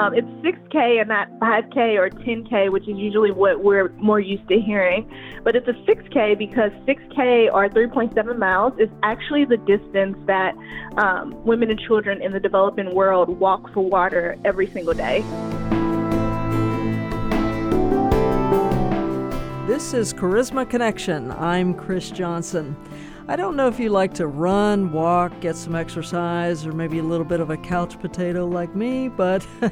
Um, it's 6K and not 5K or 10K, which is usually what we're more used to hearing. But it's a 6K because 6K or 3.7 miles is actually the distance that um, women and children in the developing world walk for water every single day. This is Charisma Connection. I'm Chris Johnson. I don't know if you like to run, walk, get some exercise, or maybe a little bit of a couch potato like me, but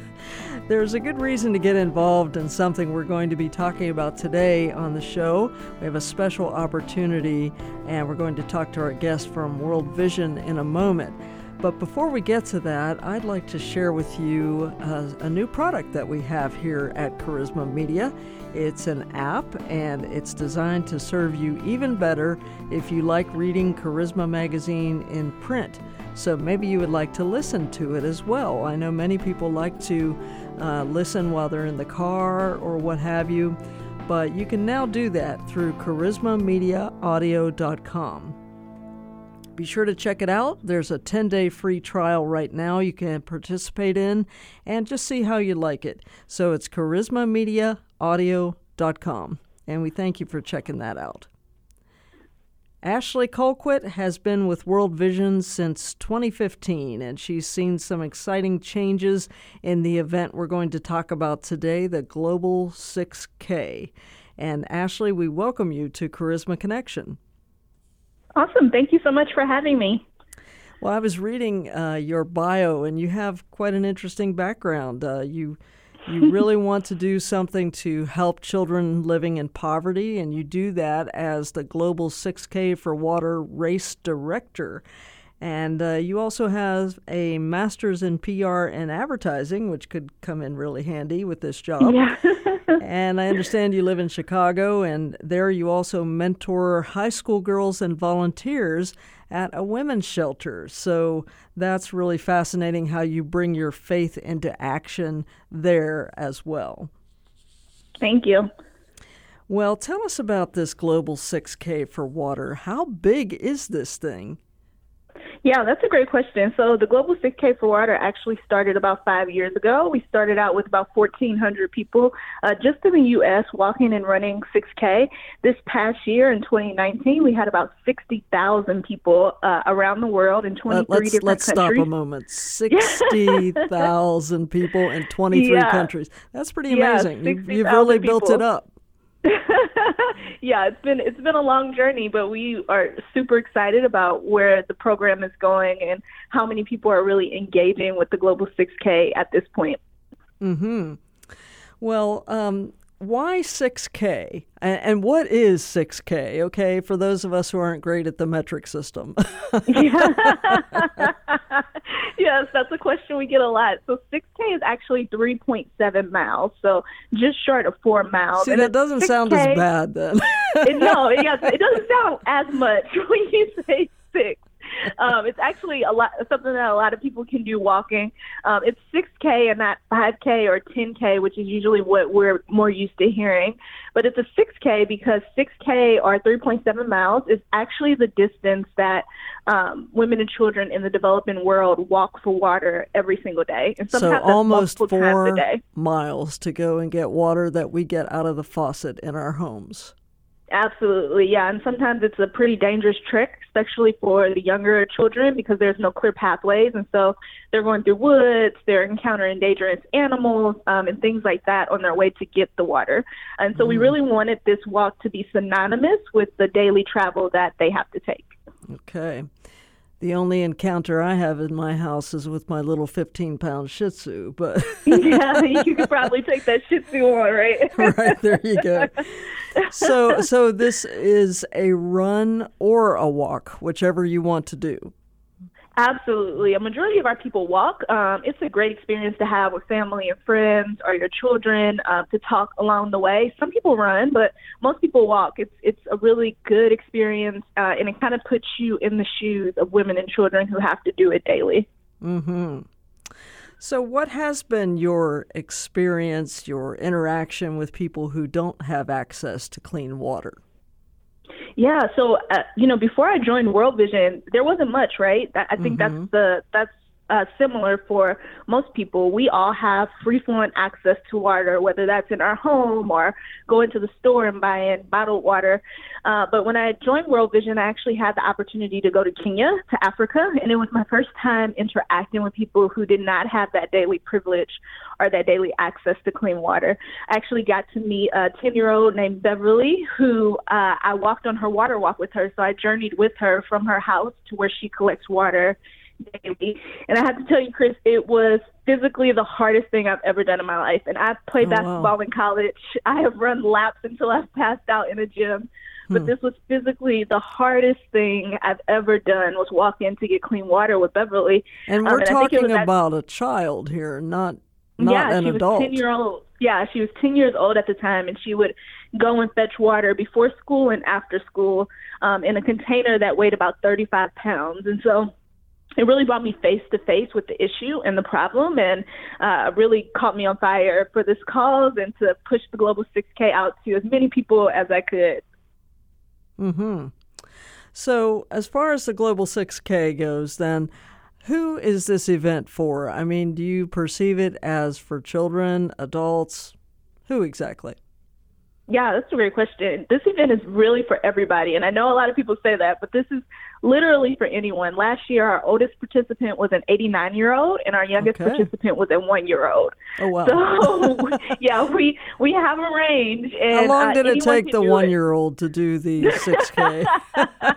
there's a good reason to get involved in something we're going to be talking about today on the show. We have a special opportunity, and we're going to talk to our guest from World Vision in a moment. But before we get to that, I'd like to share with you uh, a new product that we have here at Charisma Media. It's an app and it's designed to serve you even better if you like reading Charisma Magazine in print. So maybe you would like to listen to it as well. I know many people like to uh, listen while they're in the car or what have you, but you can now do that through charismamediaaudio.com. Be sure to check it out. There's a 10 day free trial right now you can participate in and just see how you like it. So it's charismamediaaudio.com. And we thank you for checking that out. Ashley Colquitt has been with World Vision since 2015, and she's seen some exciting changes in the event we're going to talk about today, the Global 6K. And Ashley, we welcome you to Charisma Connection. Awesome. Thank you so much for having me. Well, I was reading uh, your bio, and you have quite an interesting background. Uh, you you really want to do something to help children living in poverty, and you do that as the Global 6K for Water race director. And uh, you also have a master's in PR and advertising, which could come in really handy with this job. Yeah. and I understand you live in Chicago, and there you also mentor high school girls and volunteers at a women's shelter. So that's really fascinating how you bring your faith into action there as well. Thank you. Well, tell us about this Global 6K for water. How big is this thing? Yeah, that's a great question. So the Global 6K for Water actually started about five years ago. We started out with about 1,400 people uh, just in the U.S. walking and running 6K. This past year in 2019, we had about 60,000 people uh, around the world in 23 uh, let's, different let's countries. stop a moment. 60,000 people in 23 Yeah. countries. That's pretty Yeah, amazing. you, you've 60,000 really built it up. yeah, it's been it's been a long journey, but we are super excited about where the program is going and how many people are really engaging with the Global 6K at this point. hmm Well, um, why 6K? And, and what is 6K? Okay, for those of us who aren't great at the metric system. yes, that's a question we get a lot. So 6K is actually 3.7 miles, so just short of four miles. See, And that doesn't sound as bad then. it, no, it, it doesn't sound as much when you say six. Um, it's actually a lot something that a lot of people can do walking. Um, it's 6K and not 5K or 10K, which is usually what we're more used to hearing. But it's a 6K because 6K or 3.7 miles is actually the distance that um, women and children in the developing world walk for water every single day. And so sometimes that's almost four a day. miles to go and get water that we get out of the faucet in our homes. Absolutely, yeah. And sometimes it's a pretty dangerous trick, especially for the younger children because there's no clear pathways. And so they're going through woods, they're encountering dangerous animals um, and things like that on their way to get the water. And so we really wanted this walk to be synonymous with the daily travel that they have to take. Okay. The only encounter I have in my house is with my little 15 pound Shih Tzu, but yeah, you could probably take that Shih Tzu on, right? right there you go. So, so this is a run or a walk, whichever you want to do. Absolutely. A majority of our people walk. Um, it's a great experience to have with family and friends or your children uh, to talk along the way. Some people run, but most people walk. It's it's a really good experience, uh, and it kind of puts you in the shoes of women and children who have to do it daily. Mm-hmm. So, what has been your experience, your interaction with people who don't have access to clean water? Yeah, so uh, you know, before I joined World Vision, there wasn't much, right? That, I think that's the that's uh, similar for most people. We all have free flowing access to water, whether that's in our home or going to the store and buying bottled water. Uh, but when I joined World Vision, I actually had the opportunity to go to Kenya, to Africa, and it was my first time interacting with people who did not have that daily privilege or that daily access to clean water. I actually got to meet a 10 year old named Beverly, who uh, I walked on her water walk with her. So I journeyed with her from her house to where she collects water daily. And I have to tell you, Chris, it was physically the hardest thing I've ever done in my life. And I've played oh, basketball wow. in college. I have run laps until I've passed out in a gym. But hmm. this was physically the hardest thing I've ever done was walk in to get clean water with Beverly. And we're um, and talking about a child here, not not yeah, an she adult. was ten year old. Yeah, she was ten years old at the time, and she would go and fetch water before school and after school um, in a container that weighed about thirty five pounds. And so it really brought me face to face with the issue and the problem and uh, really caught me on fire for this cause and to push the Global 6K out to as many people as I could. Hmm. So, as far as the Global 6K goes, then who is this event for? I mean, do you perceive it as for children, adults? Who exactly? Yeah, that's a great question. This event is really for everybody. And I know a lot of people say that, but this is literally for anyone. Last year, our oldest participant was an 89 year old, and our youngest okay. participant was a one year old. Oh, wow. So, yeah, we, we have a range. And, How long did uh, it take the one year old to do the 6K?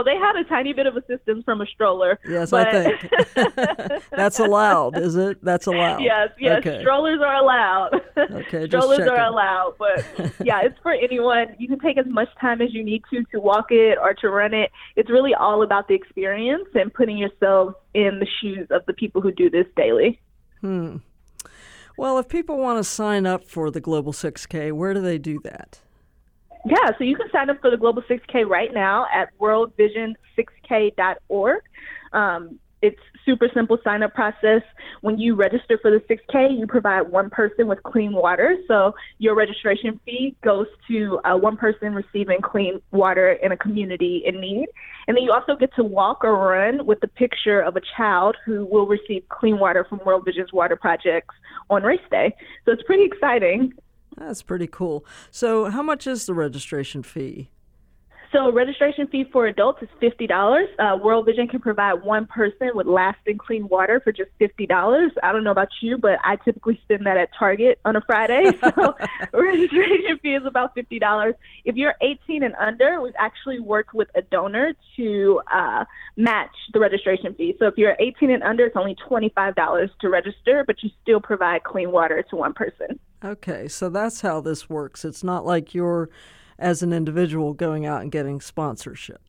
well, they had a tiny bit of assistance from a stroller. Yes, but... I think. That's allowed, is it? That's allowed. Yes, yes. Okay. Strollers are allowed. Okay, strollers are allowed. But yeah, it's for anyone. You can take as much time as you need to to walk it or to run it it's really all about the experience and putting yourself in the shoes of the people who do this daily. Hmm. Well, if people want to sign up for the Global 6K, where do they do that? Yeah, so you can sign up for the Global 6K right now at worldvision6k.org. Um, it's super simple sign up process. When you register for the 6K, you provide one person with clean water. So your registration fee goes to uh, one person receiving clean water in a community in need. And then you also get to walk or run with the picture of a child who will receive clean water from World Vision's water projects on race day. So it's pretty exciting. That's pretty cool. So, how much is the registration fee? So registration fee for adults is fifty dollars. Uh, World Vision can provide one person with lasting clean water for just fifty dollars. I don't know about you, but I typically spend that at Target on a Friday. So registration fee is about fifty dollars. If you're eighteen and under, we've actually worked with a donor to uh, match the registration fee. So if you're eighteen and under, it's only twenty five dollars to register, but you still provide clean water to one person. Okay, so that's how this works. It's not like you're as an individual going out and getting sponsorship?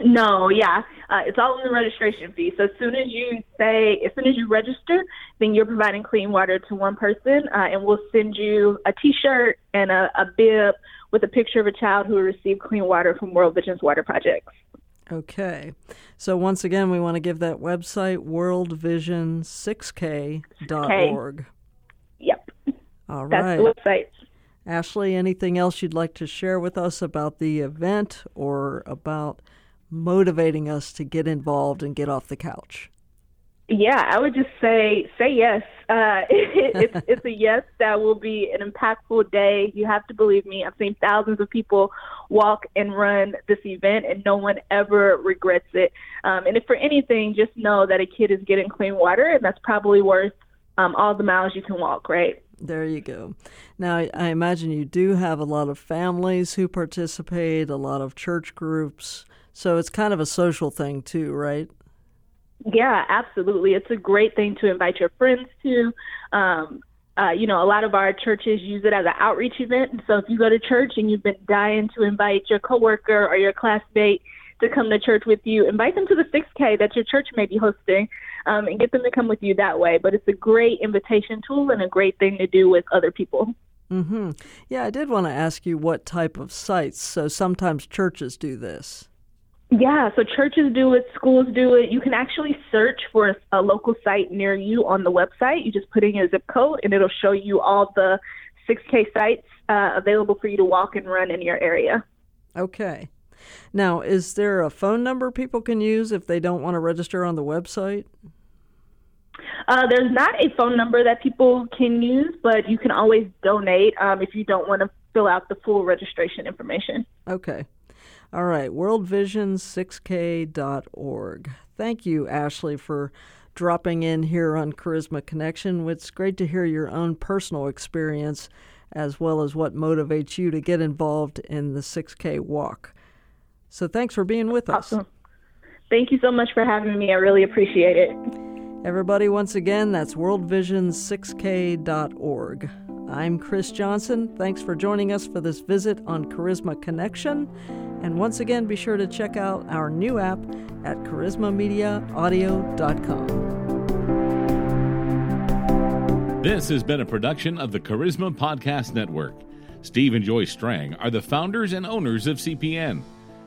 No, yeah, uh, it's all in the registration fee. So as soon as you say, as soon as you register, then you're providing clean water to one person, uh, and we'll send you a T-shirt and a, a bib with a picture of a child who received clean water from World Vision's water projects. Okay. So once again, we want to give that website worldvision6k.org. Yep. All right. That's the website. Ashley, anything else you'd like to share with us about the event or about motivating us to get involved and get off the couch? Yeah, I would just say say yes. Uh, it, it's it's a yes that will be an impactful day. You have to believe me. I've seen thousands of people walk and run this event, and no one ever regrets it. Um, and if for anything, just know that a kid is getting clean water, and that's probably worth um, all the miles you can walk. Right. There you go. Now, I imagine you do have a lot of families who participate, a lot of church groups. So it's kind of a social thing, too, right? Yeah, absolutely. It's a great thing to invite your friends to. Um, uh, you know, a lot of our churches use it as an outreach event. So if you go to church and you've been dying to invite your coworker or your classmate to come to church with you, invite them to the 6K that your church may be hosting um, and get them to come with you that way. But it's a great invitation tool and a great thing to do with other people. Mm-hmm. Yeah, I did want to ask you what type of sites. So sometimes churches do this. Yeah, so churches do it, schools do it. You can actually search for a, a local site near you on the website. You just put in your zip code, and it'll show you all the 6K sites uh, available for you to walk and run in your area. Okay. Now, is there a phone number people can use if they don't want to register on the website? Uh, there's not a phone number that people can use, but you can always donate um, if you don't want to fill out the full registration information. Okay. All right, worldvision6k.org. Thank you, Ashley, for dropping in here on Charisma Connection. It's great to hear your own personal experience as well as what motivates you to get involved in the 6K walk. So thanks for being with us. Awesome. Thank you so much for having me. I really appreciate it. Everybody, once again, that's worldvision6k.org. I'm Chris Johnson. Thanks for joining us for this visit on Charisma Connection. And once again, be sure to check out our new app at charismamediaaudio.com. This has been a production of the Charisma Podcast Network. Steve and Joy Strang are the founders and owners of CPN.